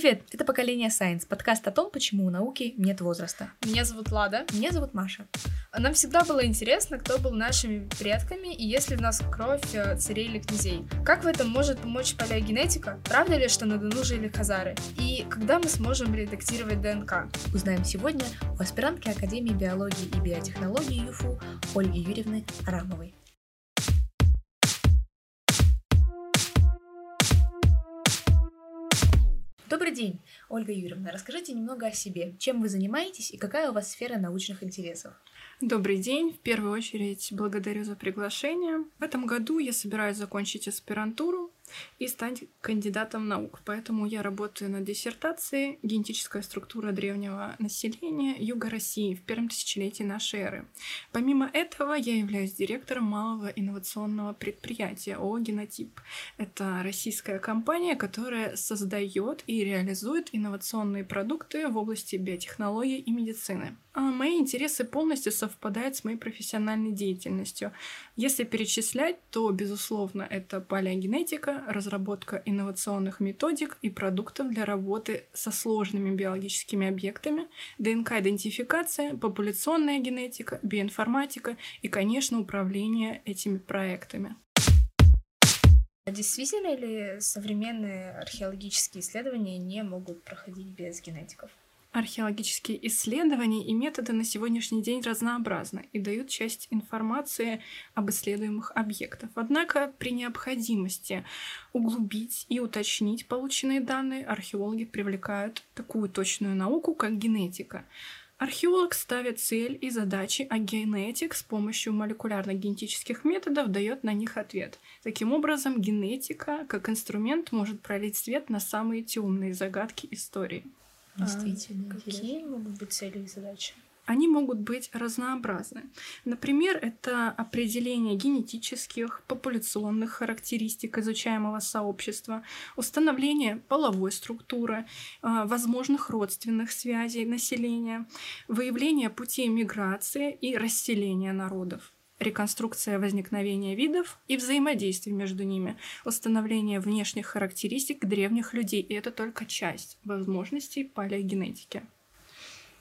Привет, это «Поколение Science», подкаст о том, почему у науки нет возраста. Меня зовут Лада. Меня зовут Маша. Нам всегда было интересно, кто был нашими предками и есть ли в нас кровь э, царей или князей. Как в этом может помочь палеогенетика? Правда ли, что на Дону жили хазары? И когда мы сможем редактировать ДНК? Узнаем сегодня у аспирантки Академии биологии и биотехнологии ЮФУ Ольги Юрьевны Арамовой. Добрый день, Ольга Юрьевна. Расскажите немного о себе. Чем вы занимаетесь и какая у вас сфера научных интересов? Добрый день. В первую очередь благодарю за приглашение. В этом году я собираюсь закончить аспирантуру и стать кандидатом наук. Поэтому я работаю над диссертацией «Генетическая структура древнего населения Юга России в первом тысячелетии нашей эры». Помимо этого, я являюсь директором малого инновационного предприятия ООО «Генотип». Это российская компания, которая создает и реализует инновационные продукты в области биотехнологий и медицины. А мои интересы полностью совпадают с моей профессиональной деятельностью. Если перечислять, то, безусловно, это палеогенетика, разработка инновационных методик и продуктов для работы со сложными биологическими объектами, ДНК-идентификация, популяционная генетика, биоинформатика и, конечно, управление этими проектами. Действительно ли современные археологические исследования не могут проходить без генетиков? Археологические исследования и методы на сегодняшний день разнообразны и дают часть информации об исследуемых объектах. Однако при необходимости углубить и уточнить полученные данные археологи привлекают такую точную науку, как генетика. Археолог ставит цель и задачи, а генетик с помощью молекулярно-генетических методов дает на них ответ. Таким образом, генетика как инструмент может пролить свет на самые темные загадки истории. Действительно. А какие могут быть цели и задачи? Они могут быть разнообразны. Например, это определение генетических, популяционных характеристик изучаемого сообщества, установление половой структуры, а, возможных родственных связей населения, выявление путей миграции и расселения народов реконструкция возникновения видов и взаимодействие между ними, установление внешних характеристик древних людей. И это только часть возможностей палеогенетики.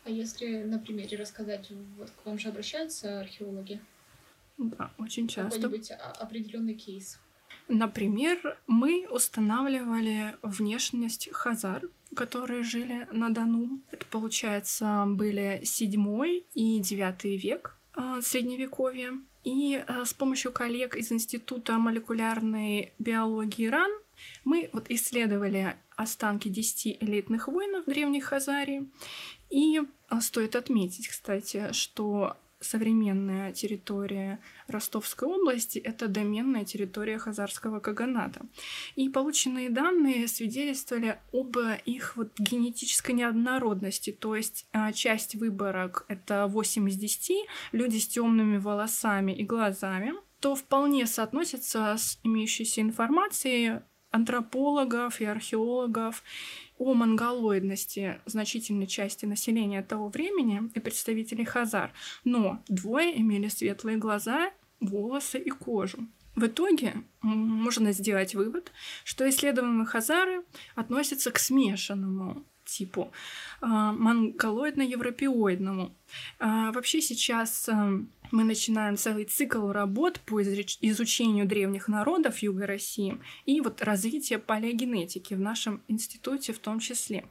А если на примере рассказать, вот к вам же обращаются археологи? Да, очень часто. Какой-нибудь определенный кейс? Например, мы устанавливали внешность хазар, которые жили на Дону. Это, получается, были седьмой и девятый век средневековья. И а, с помощью коллег из Института молекулярной биологии РАН мы вот исследовали останки 10 элитных воинов древних Хазарии. И а, стоит отметить, кстати, что современная территория Ростовской области — это доменная территория Хазарского Каганата. И полученные данные свидетельствовали об их вот генетической неоднородности, то есть а, часть выборок — это 8 из 10, люди с темными волосами и глазами, то вполне соотносится с имеющейся информацией антропологов и археологов о монголоидности значительной части населения того времени и представителей хазар, но двое имели светлые глаза, волосы и кожу. В итоге можно сделать вывод, что исследуемые хазары относятся к смешанному типу, э, монголоидно-европеоидному. Э, вообще сейчас э, мы начинаем целый цикл работ по изучению древних народов Юга России и вот развитие палеогенетики в нашем институте в том числе.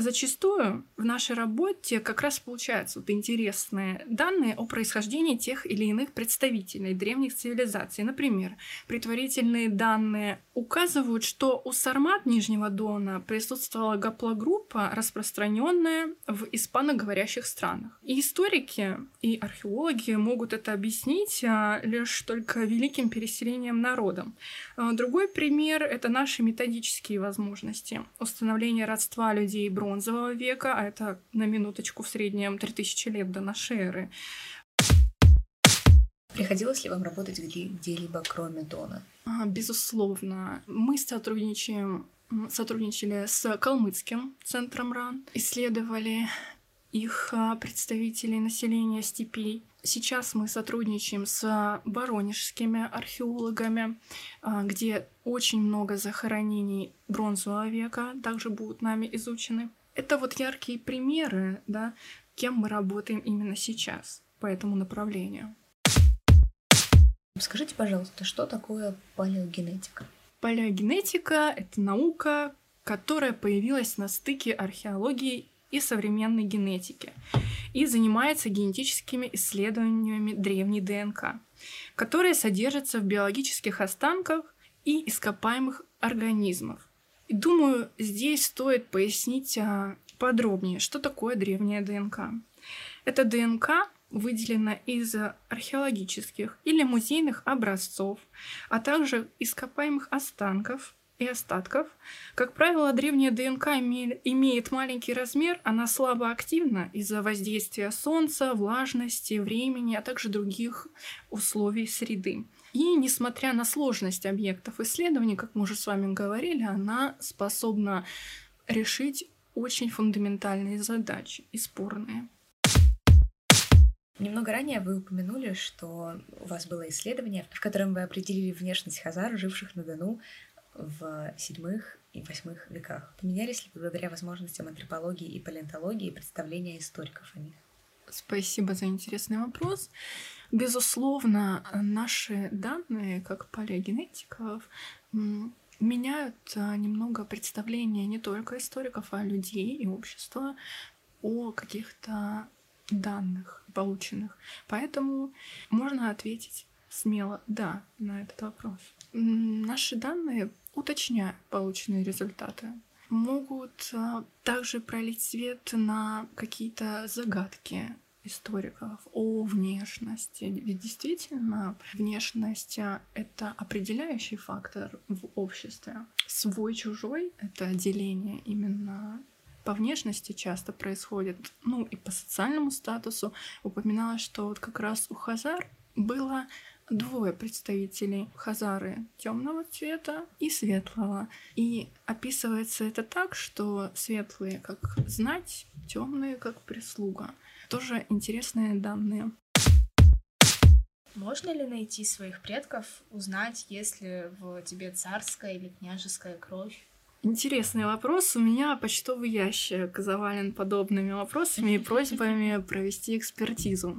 Зачастую в нашей работе как раз получаются вот интересные данные о происхождении тех или иных представителей древних цивилизаций. Например, предварительные данные указывают, что у сармат Нижнего Дона присутствовала гаплогруппа, распространенная в испаноговорящих странах. И историки, и археологи могут это объяснить а, лишь только великим переселением народом. А, другой пример — это наши методические возможности. Установление родства людей бронзового века, а это на минуточку в среднем 3000 лет до нашей эры. Приходилось ли вам работать где-либо, кроме Дона? А, безусловно. Мы сотрудничаем сотрудничали с Калмыцким центром РАН, исследовали их а, представителей населения степей. Сейчас мы сотрудничаем с воронежскими археологами, а, где очень много захоронений бронзового века также будут нами изучены. Это вот яркие примеры, да, кем мы работаем именно сейчас по этому направлению. Скажите, пожалуйста, что такое палеогенетика? Палеогенетика — это наука, которая появилась на стыке археологии и современной генетики и занимается генетическими исследованиями древней ДНК, которые содержатся в биологических останках и ископаемых организмов. И думаю, здесь стоит пояснить а, подробнее, что такое древняя ДНК. Это ДНК выделена из археологических или музейных образцов, а также ископаемых останков и остатков. Как правило, древняя ДНК имеет маленький размер, она слабо активна из-за воздействия солнца, влажности, времени, а также других условий среды. И несмотря на сложность объектов исследований, как мы уже с вами говорили, она способна решить очень фундаментальные задачи и спорные. Немного ранее вы упомянули, что у вас было исследование, в котором вы определили внешность хазар, живших на Дону в седьмых и восьмых веках. Поменялись ли благодаря возможностям антропологии и палеонтологии представления историков о них? Спасибо за интересный вопрос. Безусловно, наши данные, как палеогенетиков, меняют а, немного представление не только историков, а людей и общества о каких-то данных полученных. Поэтому можно ответить смело «да» на этот вопрос. Наши данные уточняют полученные результаты могут а, также пролить свет на какие-то загадки историков о внешности. Ведь действительно внешность а, — это определяющий фактор в обществе. Свой-чужой — это деление именно по внешности часто происходит, ну и по социальному статусу. Упоминалось, что вот как раз у Хазар было двое представителей Хазары темного цвета и светлого. И описывается это так, что светлые как знать, темные как прислуга. Тоже интересные данные. Можно ли найти своих предков, узнать, есть ли в тебе царская или княжеская кровь? Интересный вопрос. У меня почтовый ящик завален подобными вопросами и просьбами провести экспертизу.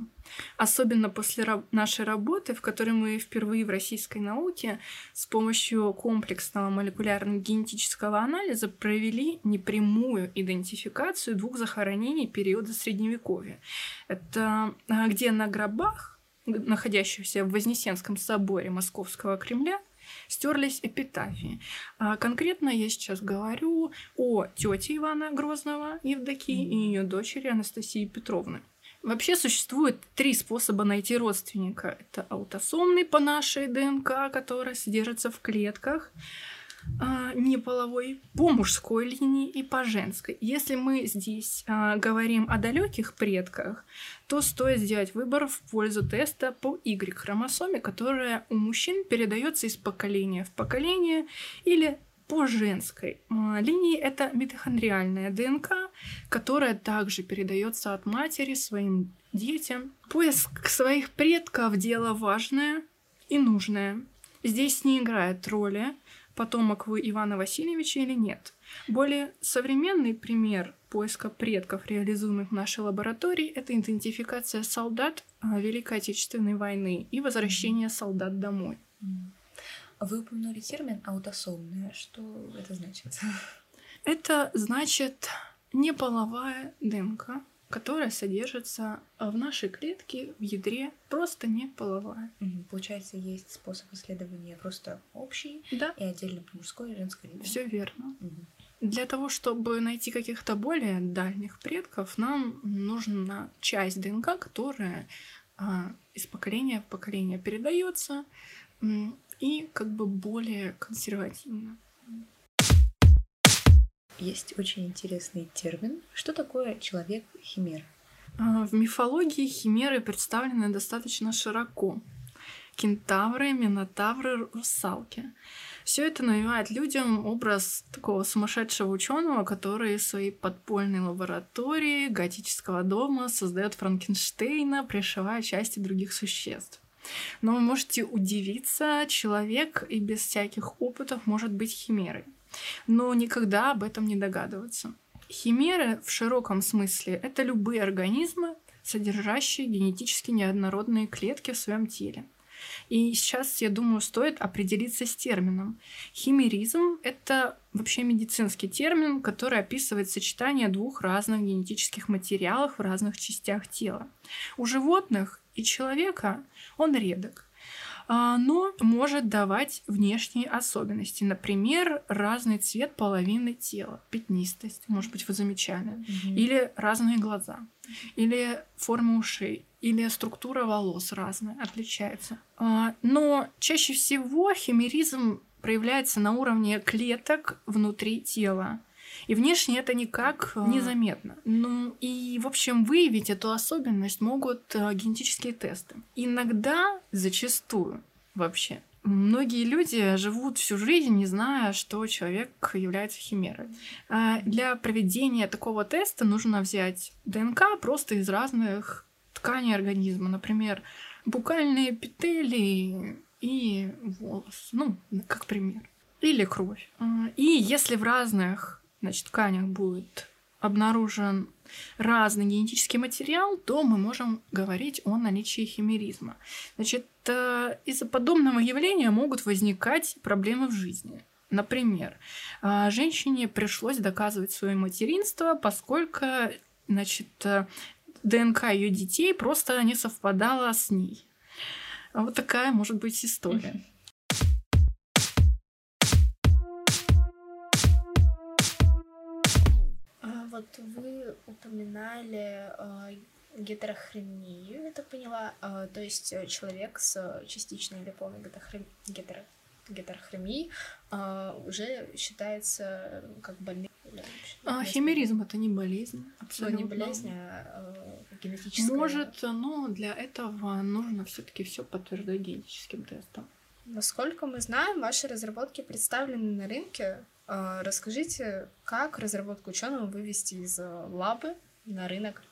Особенно после раб- нашей работы, в которой мы впервые в российской науке с помощью комплексного молекулярно-генетического анализа провели непрямую идентификацию двух захоронений периода Средневековья. Это а, где на гробах, находящихся в Вознесенском соборе Московского Кремля, стерлись эпитафии. А конкретно я сейчас говорю о тете Ивана Грозного Евдокии и ее дочери Анастасии Петровны. Вообще существует три способа найти родственника. Это аутосомный по нашей ДНК, которая содержится в клетках, а, неполовой, по мужской линии и по женской. Если мы здесь а, говорим о далеких предках, то стоит сделать выбор в пользу теста по Y-хромосоме, которая у мужчин передается из поколения в поколение или по женской а, линии это митохондриальная ДНК, которая также передается от матери своим детям. Поиск своих предков дело важное и нужное. Здесь не играет роли, потомок вы Ивана Васильевича или нет. Более современный пример поиска предков, реализуемых в нашей лаборатории, это идентификация солдат а, Великой Отечественной войны и возвращение солдат домой. Вы упомянули термин аутосомная. Что это значит? Это значит неполовая ДНК, которая содержится в нашей клетке, в ядре, просто не половая. Угу. Получается, есть способ исследования просто общий да. и отдельно мужской и женской линии. Все верно. Угу. Для того, чтобы найти каких-то более дальних предков, нам нужна часть ДНК, которая а, из поколения в поколение передается и как бы более консервативно. Есть очень интересный термин. Что такое человек-химера? А, в мифологии химеры представлены достаточно широко. кентавры, минотавры, русалки. Все это навевает людям образ такого сумасшедшего ученого, который в своей подпольной лаборатории готического дома создает Франкенштейна, пришивая части других существ. Но вы можете удивиться, человек и без всяких опытов может быть химерой. Но никогда об этом не догадываться. Химеры в широком смысле — это любые организмы, содержащие генетически неоднородные клетки в своем теле. И сейчас, я думаю, стоит определиться с термином. Химеризм — это вообще медицинский термин, который описывает сочетание двух разных генетических материалов в разных частях тела. У животных и человека он редок. А, но может давать внешние особенности. Например, разный цвет половины тела, пятнистость, может быть, вы замечали, mm-hmm. или разные глаза, или форма ушей, или структура волос разная, отличается. А, но чаще всего химеризм проявляется на уровне клеток внутри тела. И внешне это никак а. незаметно. Ну и, в общем, выявить эту особенность могут э, генетические тесты. Иногда, зачастую вообще, Многие люди живут всю жизнь, не зная, что человек является химерой. А для проведения такого теста нужно взять ДНК просто из разных тканей организма. Например, букальные эпители и волос. Ну, как пример. Или кровь. А, и если в разных значит, тканях будет обнаружен разный генетический материал, то мы можем говорить о наличии химеризма. Значит, э, из-за подобного явления могут возникать проблемы в жизни. Например, э, женщине пришлось доказывать свое материнство, поскольку значит, э, ДНК ее детей просто не совпадала с ней. Вот такая может быть история. Вот вы упоминали э, гетерохромию, я так поняла, э, то есть э, человек с частичной или полной гетерохром... гетер... гетерохромией э, уже считается как больным. А, химеризм это не болезнь. Абсолютно. не болезнь, а э, генетическая. Может, но для этого нужно все-таки все подтверждать генетическим тестом. Насколько мы знаем, ваши разработки представлены на рынке расскажите, как разработку ученого вывести из э, лабы на рынок?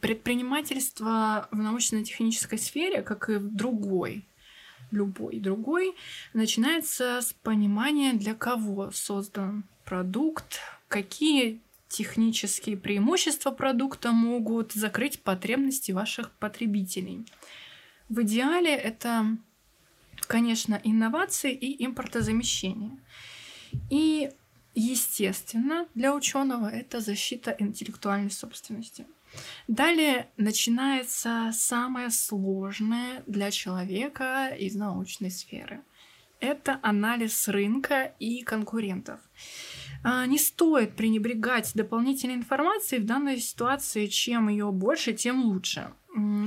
Предпринимательство в научно-технической сфере, как и в другой, любой другой, начинается с понимания, для кого создан продукт, какие технические преимущества продукта могут закрыть потребности ваших потребителей. В идеале это, конечно, инновации и импортозамещение. И, естественно, для ученого это защита интеллектуальной собственности. Далее начинается самое сложное для человека из научной сферы. Это анализ рынка и конкурентов. А, не стоит пренебрегать дополнительной информацией в данной ситуации. Чем ее больше, тем лучше.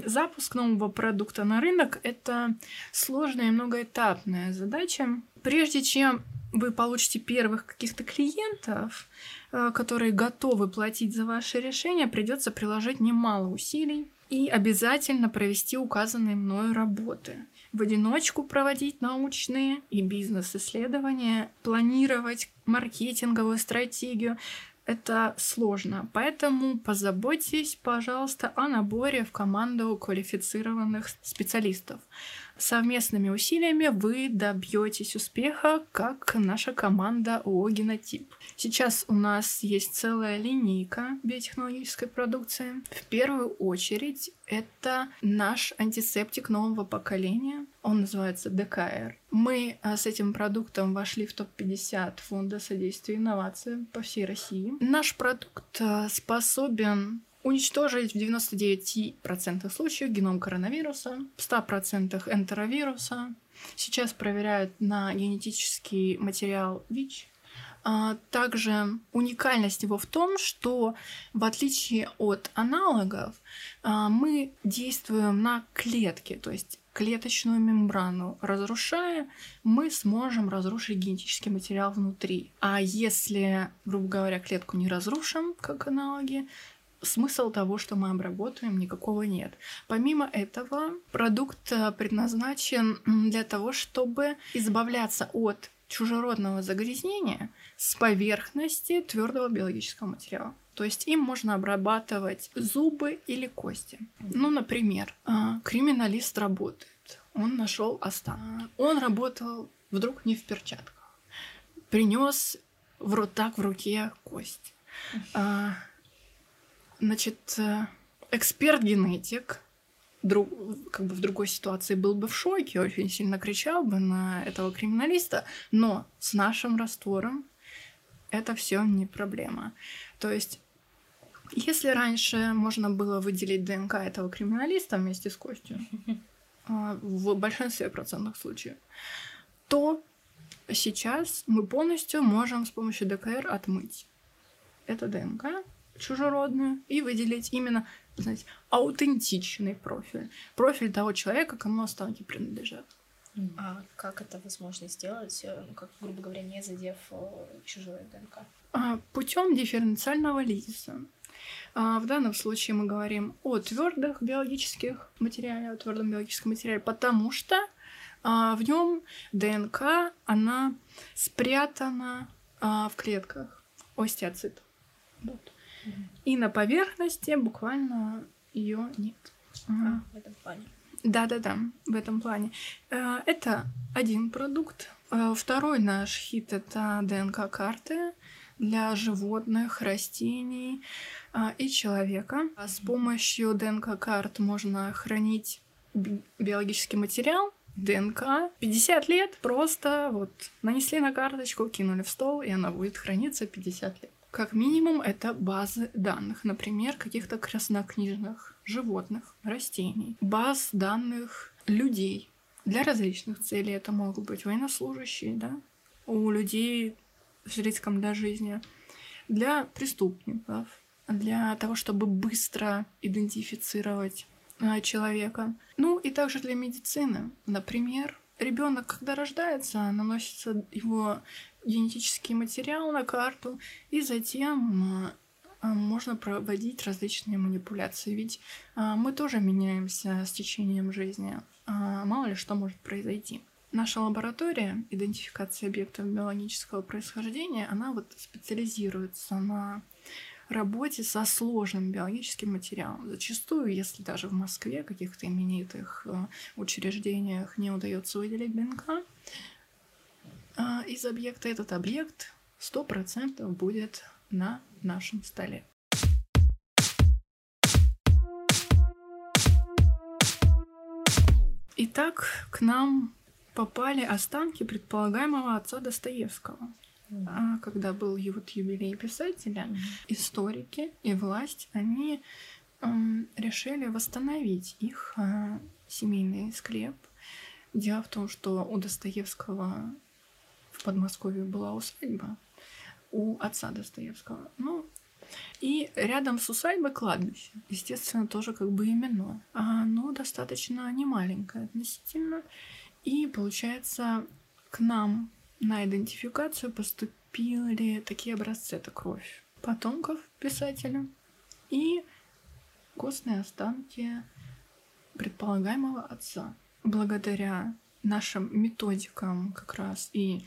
Запуск нового продукта на рынок – это сложная и многоэтапная задача. Прежде чем вы получите первых каких-то клиентов, э, которые готовы платить за ваше решение, придется приложить немало усилий и обязательно провести указанные мною работы. В одиночку проводить научные и бизнес-исследования, планировать маркетинговую стратегию, это сложно. Поэтому позаботьтесь, пожалуйста, о наборе в команду квалифицированных специалистов. Совместными усилиями вы добьетесь успеха, как наша команда ООО «Генотип». Сейчас у нас есть целая линейка биотехнологической продукции. В первую очередь это наш антисептик нового поколения. Он называется ДКР. Мы а, с этим продуктом вошли в топ-50 фонда содействия инновациям по всей России. Наш продукт а, способен уничтожить в 99% случаев геном коронавируса, в 100% энтеровируса. Сейчас проверяют на генетический материал ВИЧ. А также уникальность его в том, что в отличие от аналогов а, мы действуем на клетке, то есть клеточную мембрану разрушая, мы сможем разрушить генетический материал внутри. А если, грубо говоря, клетку не разрушим, как аналоги, смысл того, что мы обработаем, никакого нет. Помимо этого, продукт э, предназначен для того, чтобы избавляться от чужеродного загрязнения с поверхности твердого биологического материала. То есть им можно обрабатывать зубы или кости. Ну, например, а, криминалист работает. Он нашел останки. Он работал вдруг не в перчатках. Принес в рот так в руке кость. Значит, э, эксперт-генетик друг, как бы в другой ситуации был бы в шоке, очень сильно кричал бы на этого криминалиста, но с нашим раствором это все не проблема. То есть если раньше можно было выделить ДНК этого криминалиста вместе с костью, а, в большинстве процентных случаев, то сейчас мы полностью можем с помощью ДКР отмыть это ДНК чужеродную и выделить именно знаете, аутентичный профиль. Профиль того человека, кому останки принадлежат. А как это возможно сделать, э, ну, как, грубо говоря, не задев э, чужое ДНК? А, путем дифференциального лизиса. А, в данном случае мы говорим о твердых биологических материалах, о твердом биологическом материале, потому что а, в нем ДНК, она спрятана в клетках остеоцит. Вот. И на поверхности буквально ее нет. А, в этом плане. Да-да-да, в этом плане. Э, это один продукт. Э, второй наш хит — это ДНК-карты для животных, растений э, и человека. С помощью ДНК-карт можно хранить биологический материал, ДНК. 50 лет просто вот нанесли на карточку, кинули в стол, и она будет храниться 50 лет. Как минимум, это базы данных, например, каких-то краснокнижных животных, растений, баз данных людей. Для различных целей это могут быть военнослужащие, да, у людей с риском для жизни, для преступников, для того, чтобы быстро идентифицировать а, человека. Ну и также для медицины. Например, ребенок, когда рождается, наносится его генетический материал на карту, и затем а, можно проводить различные манипуляции. Ведь а, мы тоже меняемся с течением жизни. А, мало ли что может произойти. Наша лаборатория идентификации объектов биологического происхождения, она вот специализируется на работе со сложным биологическим материалом. Зачастую, если даже в Москве, каких-то именитых учреждениях не удается выделить ДНК, а, из объекта, этот объект 100% будет на нашем столе. Итак, к нам попали останки предполагаемого отца Достоевского. Mm. Когда был вот юбилей писателя, историки и власть, они эм, решили восстановить их э, семейный склеп. Дело в том, что у Достоевского в Подмосковье была усадьба у отца Достоевского. Ну, и рядом с усадьбой кладбище. Естественно, тоже как бы именное. А, но достаточно немаленькое относительно. И, получается, к нам на идентификацию поступили такие образцы. Это кровь потомков писателя и костные останки предполагаемого отца. Благодаря нашим методикам как раз и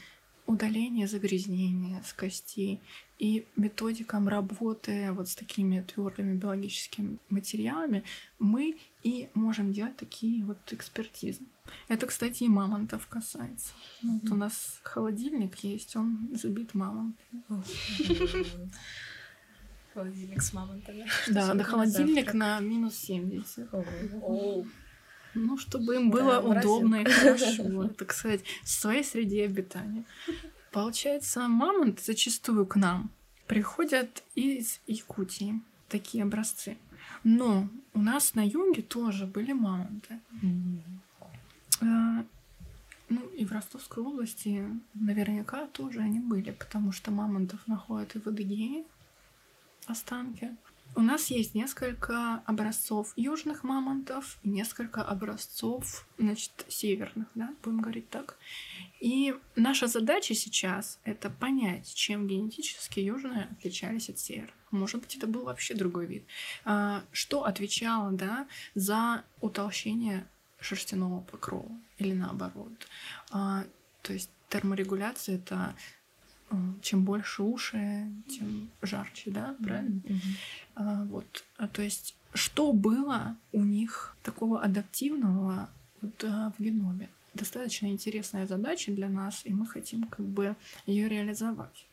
удаление загрязнения с костей и методикам работы вот с такими твердыми биологическими материалами мы и можем делать такие вот экспертизы. Это, кстати, и мамонтов касается. Mm-hmm. Вот у нас холодильник есть, он забит мамонтами. Холодильник с мамонтами. Да, да, холодильник на минус 70. Ну, чтобы им было да, удобно и хорошо, так сказать, в своей среде обитания. Получается, мамонты зачастую к нам приходят из Якутии, такие образцы. Но у нас на юге тоже были мамонты. Mm-hmm. Ну и в Ростовской области наверняка тоже они были, потому что мамонтов находят и в Адыгее останки. У нас есть несколько образцов южных мамонтов несколько образцов, значит, северных, да, будем говорить так. И наша задача сейчас — это понять, чем генетически южные отличались от северных. Может быть, это был вообще другой вид. А, что отвечало, да, за утолщение шерстяного покрова или наоборот. А, то есть терморегуляция — это чем больше уши, тем жарче, да, правильно? Mm-hmm. А, вот, а, то есть, что было у них такого адаптивного вот, а, в геноме? Достаточно интересная задача для нас, и мы хотим как бы ее реализовать.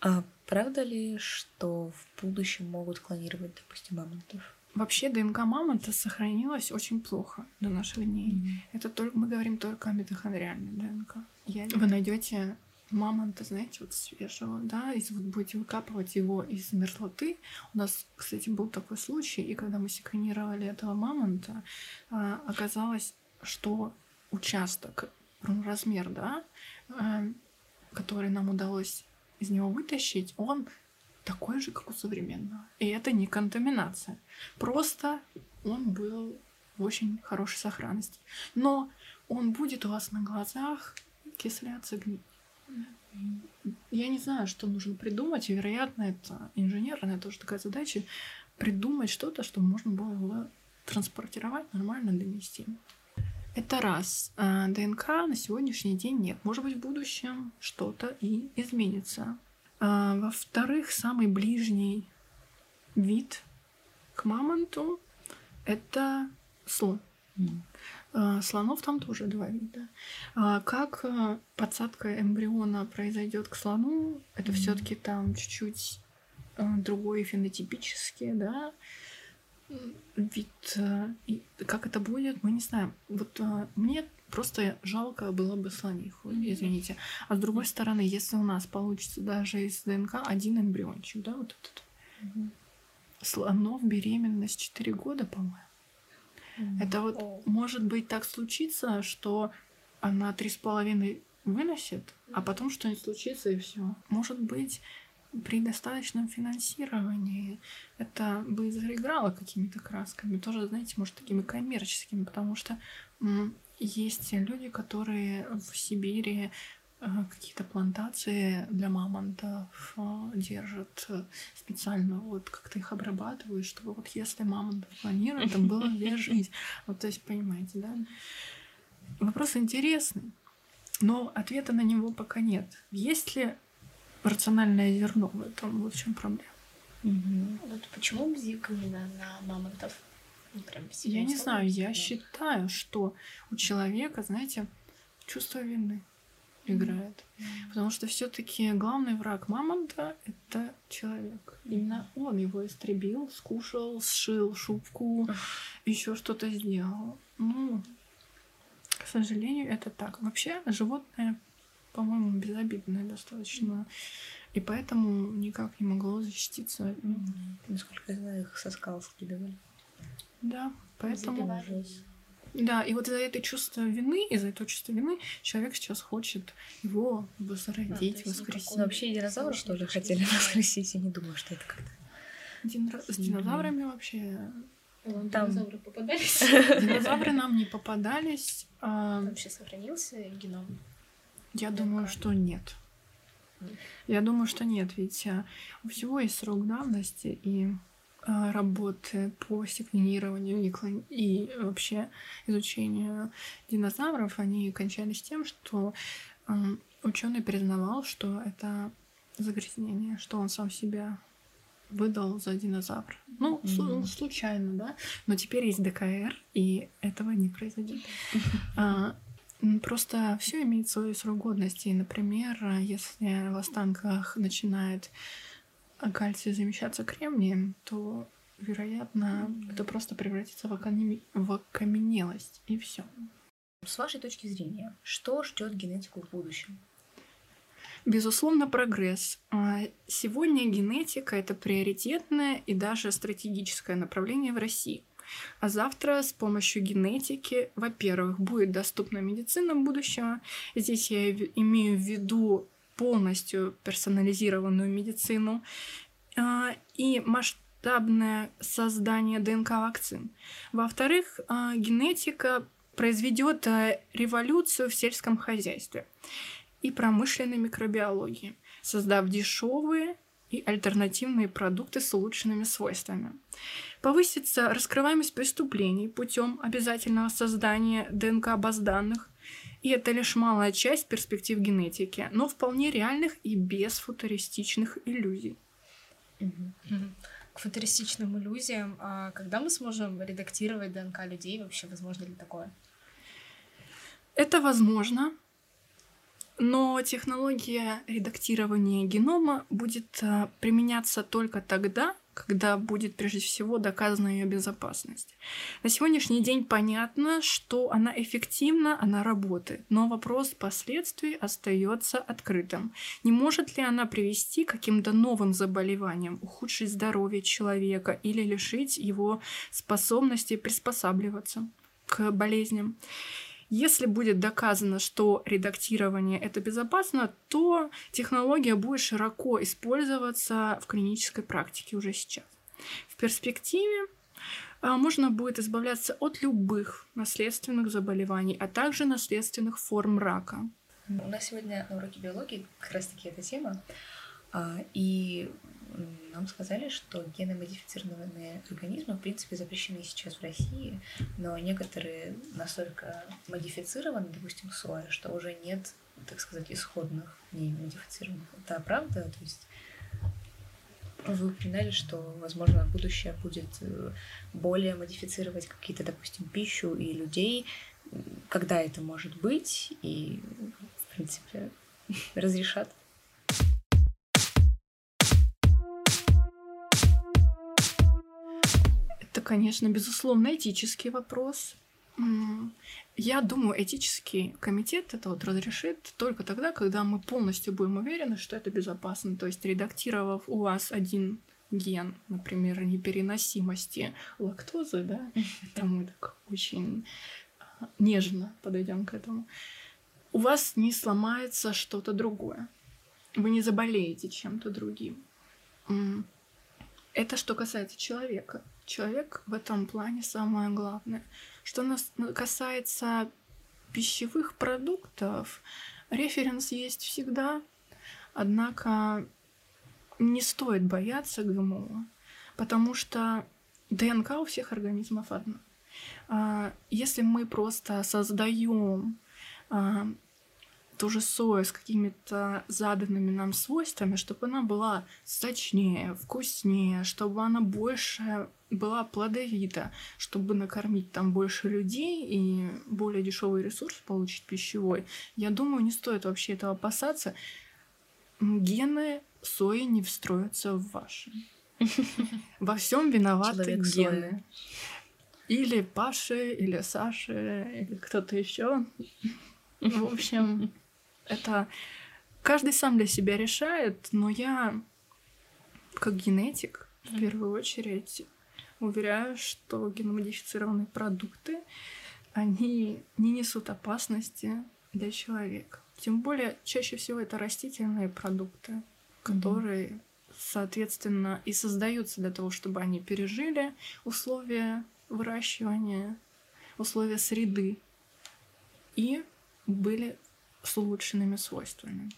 А правда ли, что в будущем могут клонировать, допустим, мамонтов? Вообще ДНК мамонта сохранилась очень плохо до наших дней. Mm-hmm. Это только мы говорим только о митохондриальной ДНК. Я... Вы найдете мамонта, знаете, вот свежего, да, и вот будете выкапывать его из мерзлоты. У нас, кстати, был такой случай, и когда мы секвенировали этого мамонта, а, оказалось, что участок, размер, да, а, который нам удалось из него вытащить, он такой же, как у современного. И это не контаминация. Просто он был в очень хорошей сохранности. Но он будет у вас на глазах кисляться, гнить. Я не знаю, что нужно придумать, и, вероятно, это инженерная тоже такая задача, придумать что-то, что можно было транспортировать, нормально донести. Это раз. А, ДНК на сегодняшний день нет. Может быть, в будущем что-то и изменится. А, во-вторых, самый ближний вид к мамонту — это слон. Mm. А, слонов там тоже два вида. А, как а, подсадка эмбриона произойдет к слону, это все-таки там чуть-чуть другой фенотипический, да, вид. И как это будет, мы не знаем. Вот мне просто жалко было бы слониху, извините. А с другой стороны, если у нас получится даже из ДНК один эмбриончик, да, вот этот. Слонов беременность 4 года, по-моему. Это вот может быть так случится, что она три с половиной выносит, а потом что-нибудь случится и все. Может быть, при достаточном финансировании это бы заиграло какими-то красками, тоже, знаете, может, такими коммерческими, потому что есть люди, которые в Сибири какие-то плантации для мамонтов э, держат э, специально, вот как-то их обрабатывают, чтобы вот если мамонт планирует, там была где жить. Вот, то есть, понимаете, да? Вопрос интересный, но ответа на него пока нет. Есть ли рациональное зерно в этом? Вот в чем проблема. Угу. Вот почему бзик именно на мамонтов? Ну, прям я не знаю, я считаю, что у человека, знаете, чувство вины играет. Потому что все-таки главный враг мамонта это человек. Именно он его истребил, скушал, сшил шубку, еще что-то сделал. Ну, к сожалению, это так. Вообще, животное, по-моему, безобидное достаточно. И поэтому никак не могло защититься. Насколько я знаю, их со скал скидывали. Да, поэтому... Да, и вот из-за этой чувства вины, из-за этого чувства вины человек сейчас хочет его возродить, а, воскресить. Ну, вообще динозавры, что ли, хотели воскресить? Я не думаю, что это как-то... Динро... С динозаврами вообще... Там... Динозавры попадались? Динозавры нам не попадались. А... Вообще сохранился геном? Я думаю, что нет. Я думаю, что нет, ведь а, у всего есть срок давности, и работы по секвенированию и, клон... и вообще изучению динозавров, они кончались тем, что ученый признавал, что это загрязнение, что он сам себя выдал за динозавр. Ну, mm-hmm. случайно, да. Но теперь есть ДКР, и этого не произойдет. А, просто все имеет свою срок годности. Например, если в останках начинает а кальций замещаться кремнием, то, вероятно, это просто превратится в, оконеми... в окаменелость, и все. С вашей точки зрения, что ждет генетику в будущем? Безусловно, прогресс. А, сегодня генетика это приоритетное и даже стратегическое направление в России. А завтра с помощью генетики, во-первых, будет доступна медицина будущего. Здесь я имею в виду полностью персонализированную медицину. А, и масштаб масштабное создание ДНК-вакцин. Во-вторых, а, генетика произведет э, революцию в сельском хозяйстве и промышленной микробиологии, создав дешевые и альтернативные продукты с улучшенными свойствами. Повысится раскрываемость преступлений путем обязательного создания ДНК-баз данных, и это лишь малая часть перспектив генетики, но вполне реальных и без футуристичных иллюзий. К футуристичным иллюзиям, а когда мы сможем редактировать ДНК людей, вообще возможно ли такое? Это возможно, но технология редактирования генома будет а, применяться только тогда, когда будет прежде всего доказана ее безопасность. На сегодняшний день понятно, что она эффективна, она работает, но вопрос последствий остается открытым. Не может ли она привести к каким-то новым заболеваниям, ухудшить здоровье человека или лишить его способности приспосабливаться к болезням? Если будет доказано, что редактирование это безопасно, то технология будет широко использоваться в клинической практике уже сейчас. В перспективе а, можно будет избавляться от любых наследственных заболеваний, а также наследственных форм рака. У нас сегодня на уроке биологии как раз-таки эта тема. А, и нам сказали, что геномодифицированные организмы, в принципе, запрещены сейчас в России, но некоторые настолько модифицированы, допустим, соя, что уже нет, так сказать, исходных геномодифицированных. Это правда? То есть вы упоминали, что, возможно, будущее будет э, более модифицировать какие-то, допустим, пищу и людей. Когда это может быть? И, в принципе, разрешат? Конечно, безусловно, этический вопрос. Я думаю, этический комитет это вот разрешит только тогда, когда мы полностью будем уверены, что это безопасно. То есть, редактировав у вас один ген, например, непереносимости лактозы, да, это мы так очень а, нежно подойдем к этому, у вас не сломается что-то другое. Вы не заболеете чем-то другим. Это что касается человека. Человек в этом плане самое главное. Что нас касается пищевых продуктов, референс есть всегда, однако не стоит бояться ГМО, потому что ДНК у всех организмов одна. А, если мы просто создаем а, ту же сою с какими-то заданными нам свойствами, чтобы она была сочнее, вкуснее, чтобы она больше была плодовита, чтобы накормить там больше людей и более дешевый ресурс получить пищевой. Я думаю, не стоит вообще этого опасаться. Гены сои не встроятся в ваши. Во всем виноваты гены. Или Паши, или Саши, или кто-то еще. В общем, это каждый сам для себя решает, но я, как генетик, в первую очередь, уверяю, что геномодифицированные продукты, они не несут опасности для человека. Тем более, чаще всего это растительные продукты, которые, mm-hmm. соответственно, и создаются для того, чтобы они пережили условия выращивания, условия среды и были с улучшенными свойствами.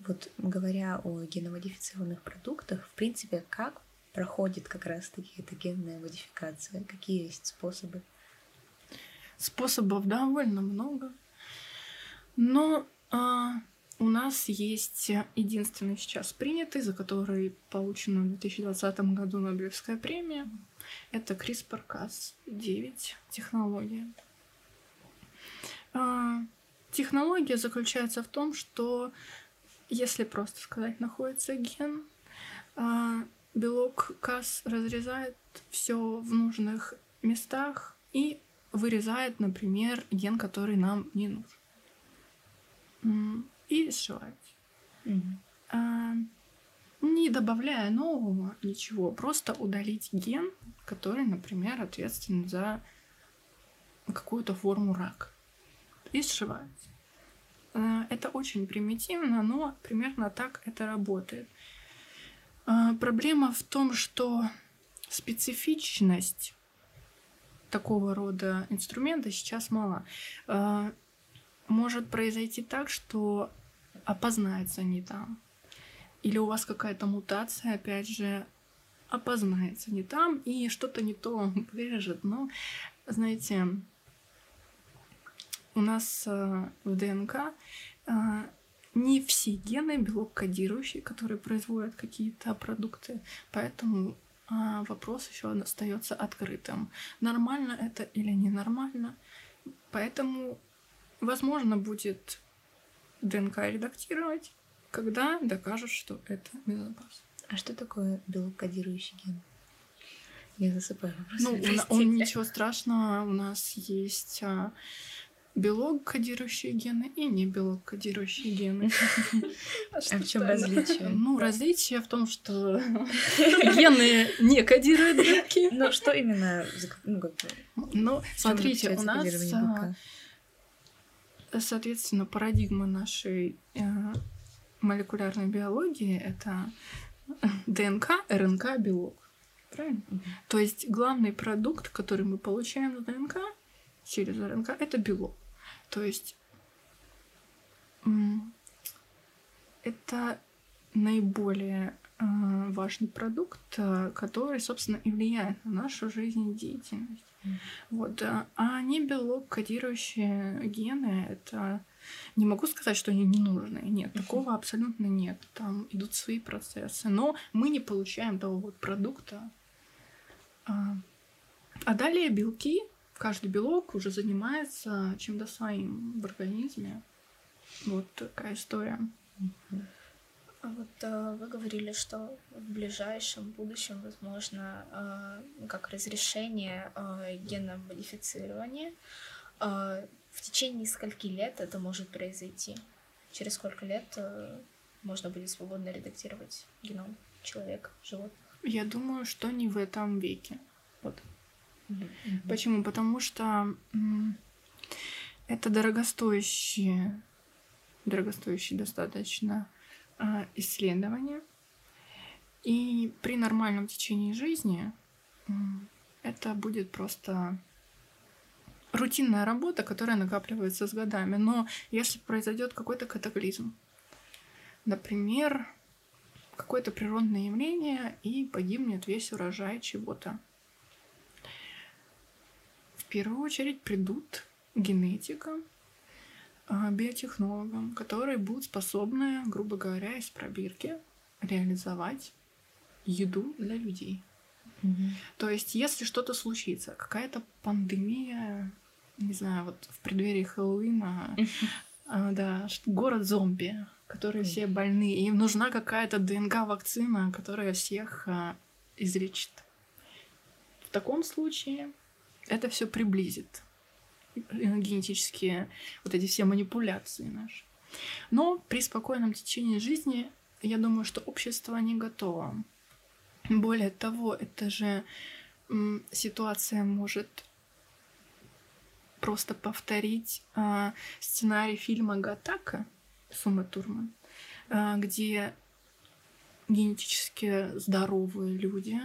Вот говоря о геномодифицированных продуктах, в принципе, как проходит как раз-таки эта генная модификация? Какие есть способы? Способов довольно много. Но а, у нас есть единственный сейчас принятый, за который получена в 2020 году Нобелевская премия. Это CRISPR-Cas9 технология. А, Технология заключается в том, что, если просто сказать, находится ген, а, белок КАС разрезает все в нужных местах и вырезает, например, ген, который нам не нужен. И сшивает. Mm-hmm. Не добавляя нового ничего, просто удалить ген, который, например, ответственен за какую-то форму рака и сшиваются. Э, это очень примитивно, но примерно так это работает. Э, проблема в том, что специфичность такого рода инструмента сейчас мала. Э, может произойти так, что опознается не там. Или у вас какая-то мутация, опять же, опознается не там, и что-то не то вырежет. Но, знаете, у нас э, в ДНК э, не все гены белок кодирующие, которые производят какие-то продукты, поэтому э, вопрос еще остается открытым. Нормально это или ненормально. Поэтому, возможно, будет ДНК редактировать, когда докажут, что это безопасно. А что такое белок кодирующий ген? Я засыпаю вопрос. Ну, он, он ничего страшного. У нас есть а, белок кодирующие гены и не белок кодирующие гены. А в чем различие? Ну, различие в том, что гены не кодируют белки. Ну, что именно? Ну, ну смотрите, у нас, а, соответственно, парадигма нашей а, молекулярной биологии — это ДНК, РНК, белок. Правильно? То есть главный продукт, который мы получаем в ДНК через РНК, это белок. То есть это наиболее э, важный продукт, э, который, собственно, и влияет на нашу жизнедеятельность. Mm. Вот. Э, а не белок, кодирующие гены, это не могу сказать, что они не нужны. Нет, такого абсолютно нет. Там идут свои процессы. Но мы не получаем того вот продукта. А, а далее белки каждый белок уже занимается чем-то своим в организме. Вот такая история. А вот э, вы говорили, что в ближайшем будущем возможно э, как разрешение э, геномодифицирования. В течение скольки лет это может произойти? Через сколько лет можно будет свободно редактировать геном человека, животных? Я думаю, что не в этом веке. Вот Mm-hmm. Почему? Потому что это дорогостоящие, дорогостоящие достаточно а, исследования. И при нормальном течении жизни это будет просто рутинная работа, которая накапливается с годами. Но если произойдет какой-то катаклизм, например, какое-то природное явление, и погибнет весь урожай чего-то, первую очередь придут генетикам, а, биотехнологам, которые будут способны, грубо говоря, из пробирки реализовать еду для людей. Mm-hmm. То есть, если что-то случится, какая-то пандемия, не знаю, вот в преддверии Хэллоуина, mm-hmm. да, город зомби, которые все больны, им нужна какая-то ДНК-вакцина, которая всех а, излечит. В таком случае это все приблизит генетические вот эти все манипуляции наши. Но при спокойном течении жизни, я думаю, что общество не готово. Более того, это же ситуация может просто повторить э, сценарий фильма Гатака Сумы Турман, э, где генетически здоровые люди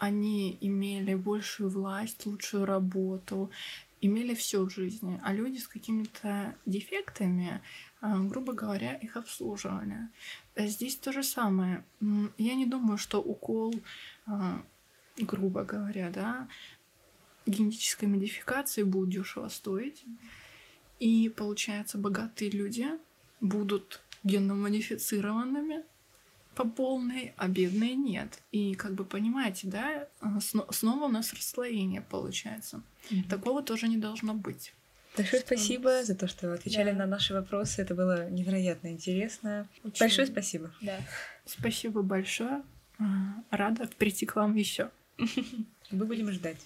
они имели большую власть, лучшую работу, имели все в жизни, а люди с какими-то дефектами, а, грубо говоря, их обслуживали. А здесь то же самое. Я не думаю, что укол, а, грубо говоря, да, генетической модификации будет дешево стоить. И получается, богатые люди будут генно-модифицированными, по полной, а бедные нет. И как бы понимаете, да, снова у нас расслоение получается. Mm-hmm. Такого тоже не должно быть. Большое спасибо за то, что отвечали да. на наши вопросы. Это было невероятно интересно. Очень... Большое спасибо. Да. Спасибо большое. А, рада прийти к вам еще. Мы будем ждать.